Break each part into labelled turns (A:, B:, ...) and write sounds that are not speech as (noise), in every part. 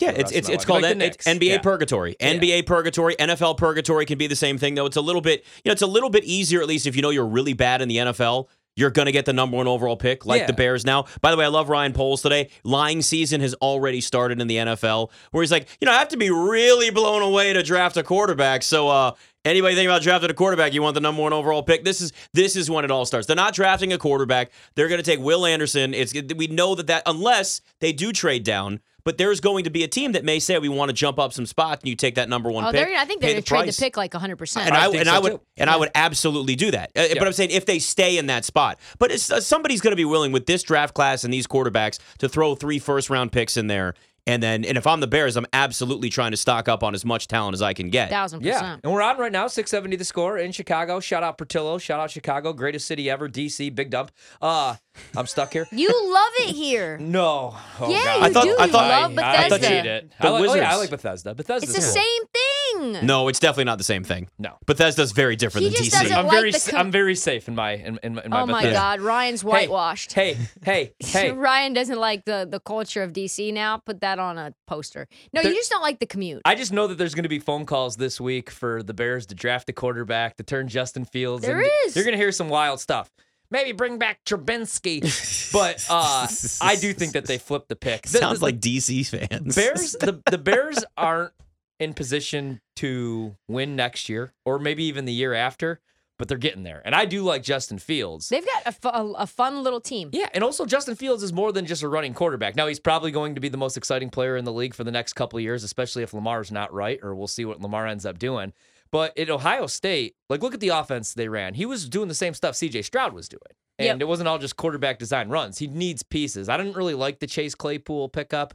A: Yeah, it's it's it's called
B: Like the
A: N- it's NBA
B: Yeah.
A: purgatory.
B: Yeah.
A: NBA purgatory, NFL purgatory can be the same thing though. It's a little bit, you know, it's a little bit easier at least if you know you're really bad in the NFL. You're going to get the number one overall pick, like
B: Yeah.
A: the Bears now. By the way, I love Ryan Poles today. Lying season has already started in the NFL, where he's like, you know, I have to be really blown away to draft a quarterback. So, uh, anybody think about drafting a quarterback? You want the number one overall pick? This is this is when it all starts. They're not drafting a quarterback. They're going to take Will Anderson. It's we know that that unless they do trade down. But there's going to be a team that may say we want to jump up some spots, and you take that number one
C: Oh,
A: pick.
C: I think they're going to trade
A: price.
C: the pick like 100%.
A: And I,
B: think
A: and
B: so,
A: I would
B: too.
A: and I would absolutely do that. Uh, But I'm saying if they stay in that spot, but it's, uh, somebody's going to be willing with this draft class and these quarterbacks to throw three first round picks in there, and then and if I'm the Bears, I'm absolutely trying to stock up on as much talent as I can get.
C: Thousand percent.
B: Yeah, and we're on right now. Six seventy the score in Chicago. Shout out Portillo. Shout out Chicago, greatest city ever. DC, big dump. Uh, I'm stuck here. (laughs)
C: You love it here.
B: No. Oh,
C: Yeah,
B: God.
C: you
A: I thought-
C: do.
A: I
C: You
A: thought-
C: love
B: I, I
C: Bethesda.
B: hate it.
A: The
B: I like, oh, yeah, I like Bethesda. Bethesda's
C: It's the
B: cool.
C: same thing.
A: No, it's definitely not the same thing.
B: No.
A: Bethesda's very different
C: He
A: than
C: just
A: DC.
C: doesn't
B: I'm
C: like
B: very,
C: the
B: s-
C: com-
B: I'm very safe in my in, in, in my
C: oh my
B: Bethesda.
C: God, Ryan's
B: Hey,
C: whitewashed.
B: Hey, hey, (laughs) hey.
C: Ryan doesn't like the the culture of DC now. Put that on a poster. No,
B: There-
C: you just don't like the commute.
B: I just know that there's going to be phone calls this week for the Bears to draft a quarterback to turn Justin Fields.
C: There
B: and
C: is.
B: You're going to hear some wild stuff. Maybe bring back Trubinsky, but uh, I do think that they flipped the pick. (laughs) The-
A: Sounds
B: the-
A: like DC fans.
B: Bears. The the Bears (laughs) aren't in position to win next year, or maybe even the year after, but they're getting there. And I do like Justin Fields.
C: They've got a, fu- a, a fun little team.
B: Yeah, and also Justin Fields is more than just a running quarterback. Now he's probably going to be the most exciting player in the league for the next couple of years, especially if Lamar's not right, or we'll see what Lamar ends up doing. But at Ohio State, like look at the offense they ran. He was doing the same stuff CJ Stroud was doing. And
C: Yep.
B: it wasn't all just quarterback design runs. He needs pieces. I didn't really like the Chase Claypool pickup.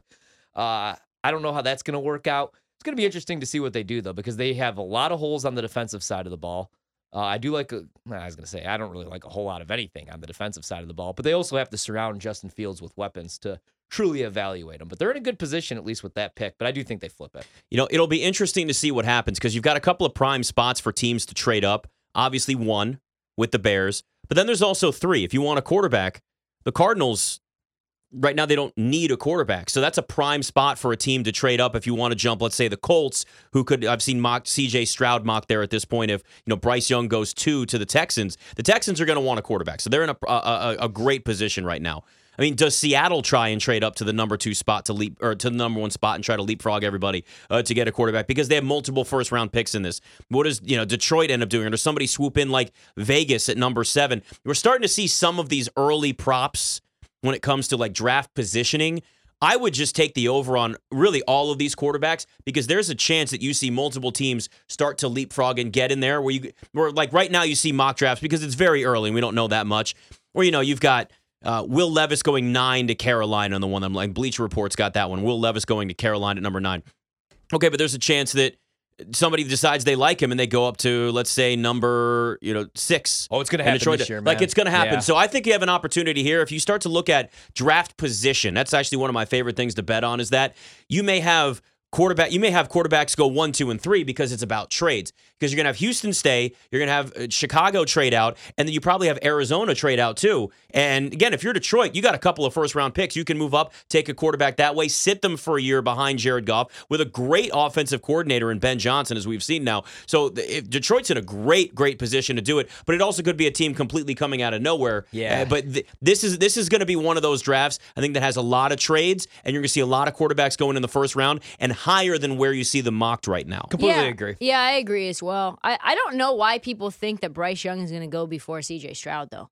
B: Uh, I don't know how that's going to work out. It's going to be interesting to see what they do though, because they have a lot of holes on the defensive side of the ball. Uh, I do like. A, I was going to say I don't really like a whole lot of anything on the defensive side of the ball, but they also have to surround Justin Fields with weapons to truly evaluate him. But they're in a good position at least with that pick. But I do think they flip it.
A: You know, it'll be interesting to see what happens because you've got a couple of prime spots for teams to trade up. Obviously, one with the Bears, but then there's also three. If you want a quarterback, the Cardinals right now they don't need a quarterback, so that's a prime spot for a team to trade up if you want to jump. Let's say the Colts, who could I've seen mocked C.J. Stroud mock there at this point. If you know Bryce Young goes two to the Texans, the Texans are going to want a quarterback, so they're in a, a, a, a great position right now. I mean, does Seattle try and trade up to the number two spot to leap or to the number one spot and try to leapfrog everybody uh, to get a quarterback because they have multiple first round picks in this? What does you know Detroit end up doing? Or does somebody swoop in like Vegas at number seven? We're starting to see some of these early props when it comes to like draft positioning. I would just take the over on really all of these quarterbacks because there's a chance that you see multiple teams start to leapfrog and get in there where you where like right now you see mock drafts because it's very early and we don't know that much. Or you know you've got uh, Will Levis going nine to Carolina on the one I'm like Bleacher Reports got that one. Will Levis going to Carolina at number nine. Okay, but there's a chance that somebody decides they like him and they go up to let's say number you know six.
B: Oh, it's going to happen
A: Detroit.
B: this year,
A: Like it's going to happen.
B: Yeah.
A: So I think you have an opportunity here. If you start to look at draft position, that's actually one of my favorite things to bet on. Is that you may have quarterback, you may have quarterbacks go one, two, and three because it's about trades. Because you're going to have Houston stay, you're going to have uh, Chicago trade out, and then you probably have Arizona trade out too. And again, if you're Detroit, you got a couple of first round picks. You can move up, take a quarterback that way, sit them for a year behind Jared Goff with a great offensive coordinator in Ben Johnson, as we've seen now. So if Detroit's in a great, great position to do it, but it also could be a team completely coming out of nowhere.
B: Yeah.
A: Uh, but th- this is this is going to be one of those drafts I think that has a lot of trades, and you're going to see a lot of quarterbacks going in the first round and higher than where you see them mocked right now.
B: Completely
C: yeah.
B: agree.
C: Yeah, I agree as well. I, I don't know why people think that Bryce Young is going to go before CJ Stroud, though.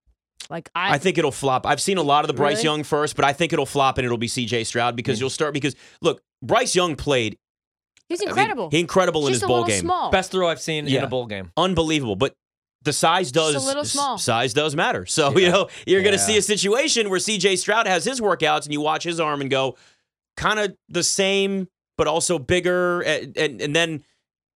C: Like, I,
A: I think it'll flop. I've seen a lot of the Bryce
C: Really?
A: Young first, but I think it'll flop and it'll be C.J. Stroud because you'll start because look, Bryce Young played
C: he's
A: I mean,
C: incredible.
A: he incredible in his
C: a
A: bowl game,
C: small.
B: Best throw I've seen in a bowl game.
A: unbelievable. But the size does
C: Just a little small.
A: size does matter. So (laughs) you know you're going to see a situation where C.J. Stroud has his workouts and you watch his arm and go, kind of the same, but also bigger, and and, and then.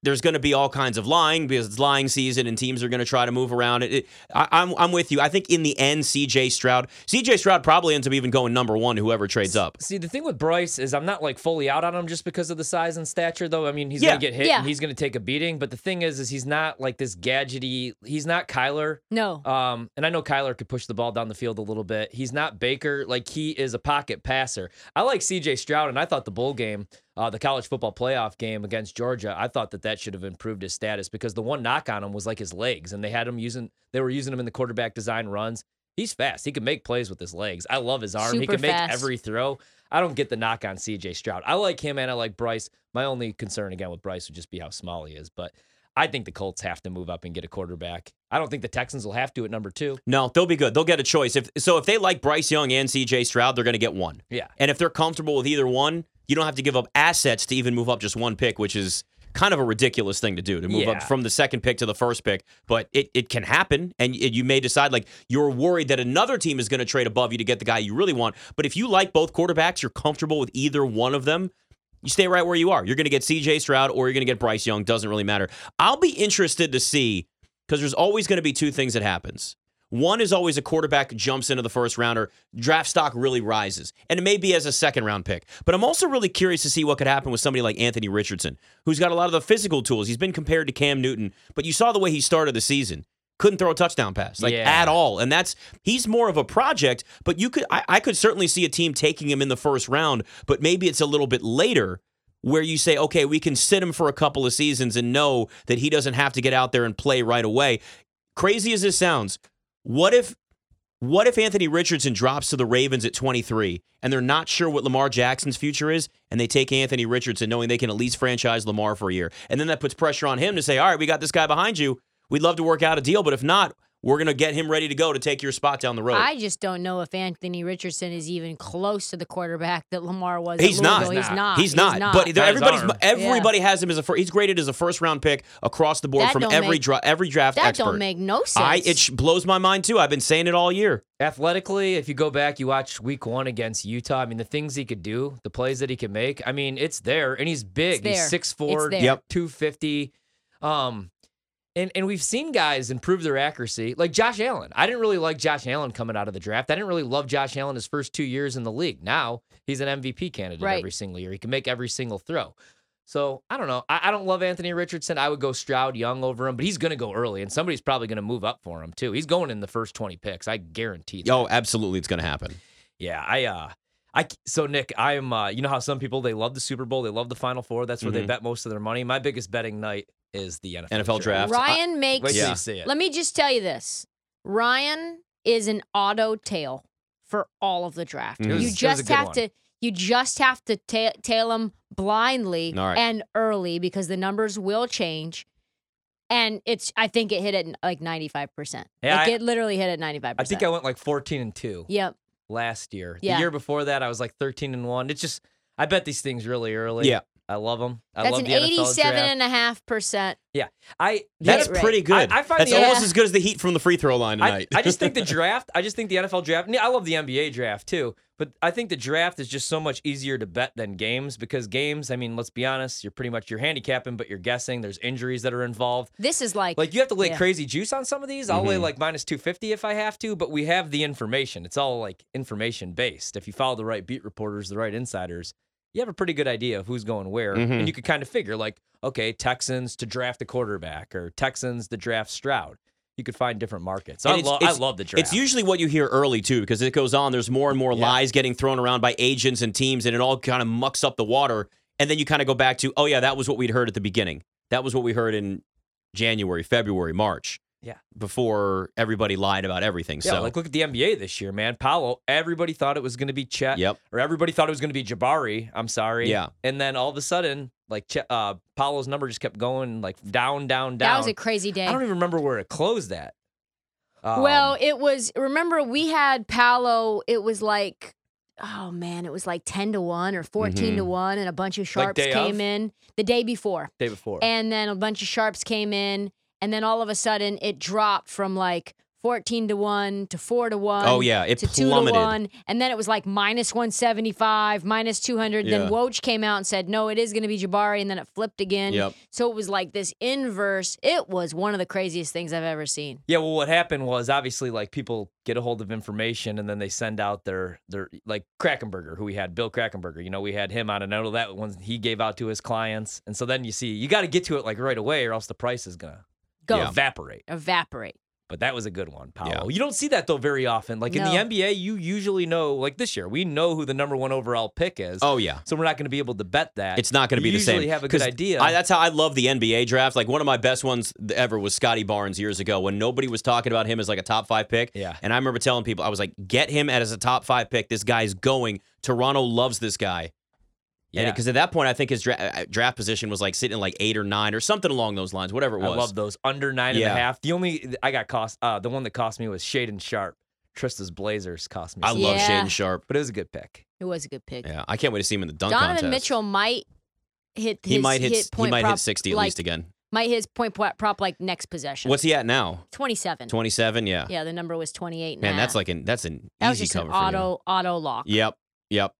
A: There's going to be all kinds of lying because it's lying season and teams are going to try to move around it. it I, I'm I'm with you. I think in the end, C.J. Stroud, C.J. Stroud probably ends up even going number one. Whoever trades up.
B: See, the thing with Bryce is I'm not like fully out on him just because of the size and stature, though. I mean, he's
A: Yeah.
B: gonna get hit
C: Yeah.
B: and he's gonna take a beating. But the thing is, is he's not like this gadgety. He's not Kyler.
C: no.
B: Um, and I know Kyler could push the ball down the field a little bit. He's not Baker. Like he is a pocket passer. I like C.J. Stroud, and I thought the bowl game uh, the college football playoff game against Georgia, I thought that that should have improved his status because the one knock on him was like his legs, and they had him using they were using him in the quarterback design runs. He's fast. He can make plays with his legs. I love his arm. he
C: Super
B: can make
C: fast.
B: every throw. I don't get the knock on CJ Stroud. I like him and I like Bryce. My only concern again with Bryce would just be how small he is, but I think the Colts have to move up and get a quarterback. I don't think the Texans will have to at number two.
A: No, they'll be good. They'll get a choice. If so, if they like Bryce Young and C.J. Stroud, they're going to get one.
B: Yeah.
A: And if they're comfortable with either one, you don't have to give up assets to even move up just one pick, which is kind of a ridiculous thing to do to move
B: Yeah.
A: up from the second pick to the first pick. But it, it can happen, and you may decide like you're worried that another team is going to trade above you to get the guy you really want. But if you like both quarterbacks, you're comfortable with either one of them. You stay right where you are. You're going to get C.J. Stroud or you're going to get Bryce Young. Doesn't really matter. I'll be interested to see because there's always going to be two things that happens. One is always a quarterback jumps into the first rounder. draft stock really rises. And it may be as a second round pick. But I'm also really curious to see what could happen with somebody like Anthony Richardson, who's got a lot of the physical tools. He's been compared to Cam Newton, but you saw the way he started the season. Couldn't throw a touchdown pass, like
B: Yeah.
A: at all. And that's he's more of a project, but you could I, I could certainly see a team taking him in the first round, but maybe it's a little bit later where you say, okay, we can sit him for a couple of seasons and know that he doesn't have to get out there and play right away. Crazy as this sounds, what if what if Anthony Richardson drops to the Ravens at 23 and they're not sure what Lamar Jackson's future is and they take Anthony Richardson knowing they can at least franchise Lamar for a year. And then that puts pressure on him to say, "All right, we got this guy behind you. We'd love to work out a deal, but if not, we're going to get him ready to go to take your spot down the road."
C: I just don't know if Anthony Richardson is even close to the quarterback that Lamar was. at
A: He's not.
C: He's not.
A: He's not. But
B: Not
A: everybody's
B: arm.
A: everybody has him as a first. He's graded as a first round pick across the board
C: That
A: from
C: don't
A: every
C: make-
A: dra- every draft
C: that
A: expert.
C: don't make no sense.
A: I it sh- blows my mind too. I've been saying it all year.
B: Athletically, if you go back, you watch week one against Utah. I mean, the things he could do, the plays that he could make. I mean, it's there, and he's big.
C: It's
B: He's
C: there.
B: six four,
A: Yep.
B: two fifty. Um, and and we've seen guys improve their accuracy, like Josh Allen. I didn't really like Josh Allen coming out of the draft. I didn't really love Josh Allen his first two years in the league. Now he's an MVP candidate
C: Right.
B: every single year. He can make every single throw. So I don't know. I, I don't love Anthony Richardson. I would go Stroud Young over him, but he's going to go early, and somebody's probably going to move up for him too. He's going in the first twenty picks. I guarantee. That.
A: Oh, absolutely, it's going to happen.
B: Yeah, I uh I so Nick, I'm uh you know how some people they love the Super Bowl, they love the Final Four, that's where they
A: Mhm.
B: bet most of their money. My biggest betting night is the NFL,
A: NFL draft.
C: Ryan makes.
B: Wait till
A: Yeah.
B: you see it.
C: Let me just tell you this: Ryan is an auto tail for all of the draft.
A: Mhm.
C: You
B: was
C: just have
B: one.
C: to. You just have to ta- tail them blindly
A: All right.
C: and early because the numbers will change. And it's, I think it hit at like 95%.
B: Yeah,
C: like
B: I-
C: it literally hit at 95%.
B: I think I went like 14 and 2
C: Yep.
B: last year.
C: Yeah.
B: The year before that I was like 13 and 1. It's just I bet these things really early.
A: Yeah.
B: I love them. I
C: That's
B: love
C: an
B: the NFL
C: eighty-seven
B: draft.
C: and a half percent. Yeah.
B: I
A: That's
C: Hit rate.
A: pretty good.
B: I- I find
A: That's
B: the-
A: almost
C: Yeah.
A: as good as the Heat from the free throw line
B: I,
A: tonight.
B: I just think the (laughs) draft, I just think the NFL draft, I love the NBA draft too, but I think the draft is just so much easier to bet than games because games, I mean, let's be honest, you're pretty much, you're handicapping, but you're guessing. There's injuries that are involved.
C: This is like,
B: Like you have to lay
C: Yeah.
B: crazy juice on some of these. I'll lay
A: Mhm.
B: like minus 250 if I have to, but we have the information. It's all like information based. If you follow the right beat reporters, the right insiders, you have a pretty good idea of who's going where.
A: Mhm.
B: And you could kind of figure like, okay, Texans to draft a quarterback or Texans to draft Stroud. You could find different markets. I,
A: it's-
B: lo- I love the draft.
A: It's usually what you hear early too, because it goes on. There's more and more
B: Yeah.
A: lies getting thrown around by agents and teams, and it all kind of mucks up the water. And then you kind of go back to, oh yeah, that was what we'd heard at the beginning. That was what we heard in January, February, March.
B: Yeah.
A: Before everybody lied about everything.
B: Yeah,
A: so
B: like look at the NBA this year, man. Paolo, everybody thought it was going to be Chet,
A: Yep.
B: or everybody thought it was going to be Jabari. I'm sorry.
A: Yeah.
B: And then all of a sudden, like Chet, uh, Paolo's number just kept going like down, down, down.
C: that was a crazy day.
B: I don't even remember where it closed at. Um,
C: well, it was, remember, we had Paolo, it was like, oh man, it was like 10 to 1 or 14 to
A: Mhm.
C: 1, and a bunch of sharps
B: day
C: came
B: of?
C: in the day before.
B: day before.
C: And then a bunch of sharps came in, and then all of a sudden it dropped from like 14 to 1 to 4 to 1.
A: oh yeah, it
C: to two to one, and then it was like minus one seventy five, minus two hundred.
A: Yeah.
C: Then Woj came out and said, "No, it is going to be Jabari," and then it flipped again.
A: Yep.
C: So it was like this inverse. It was one of the craziest things I've ever seen.
B: yeah, well, what happened was obviously like people get a hold of information and then they send out their their like Krackomberger, who we had, Bill Krackomberger. You know, we had him on, and note know that one he gave out to his clients, and so then you see you got to get to it like right away, or else the price is gonna
C: Go
A: Yeah.
B: evaporate.
C: evaporate.
B: But that was a good one, Paolo.
A: Yeah.
B: You don't see that though very often. Like in the NBA, you usually know, like this year, we know who the number one overall pick is.
A: Oh yeah.
B: So we're not going to be able to bet that.
A: It's not going to
B: You
A: be the same.
B: usually have a good idea.
A: I, that's how I love the NBA draft. Like one of my best ones ever was Scottie Barnes years ago when nobody was talking about him as like a top five pick.
B: Yeah.
A: And I remember telling people, I was like, get him as a top five pick. This guy's going. Toronto loves this guy.
B: Yeah.
A: Because at that point, I think his dra- uh, draft position was like sitting in like eight or nine or something along those lines, whatever it was.
B: I love those under nine and a half. The only I got cost, uh, the one that cost me was Shaedon Sharpe. Trista's Blazers cost me.
A: I
B: some,
A: love
C: Yeah.
A: Shaedon Sharpe.
B: but it was a good pick.
C: It was a good pick.
A: Yeah, I can't wait to see him in the dunk
C: Donovan
A: contest.
C: Mitchell might hit. His,
A: he might hit.
C: point
A: he might
C: prop,
A: hit sixty at
C: like,
A: least again.
C: Might hit his point prop, prop like next possession.
A: What's he at now?
C: twenty-seven?
A: Twenty-seven. Yeah.
C: Yeah, the number was twenty-eight.
A: Man, that's like an that's an
C: that was
A: easy
C: just an
A: cover for you.
C: auto auto lock.
A: Yep. Yep.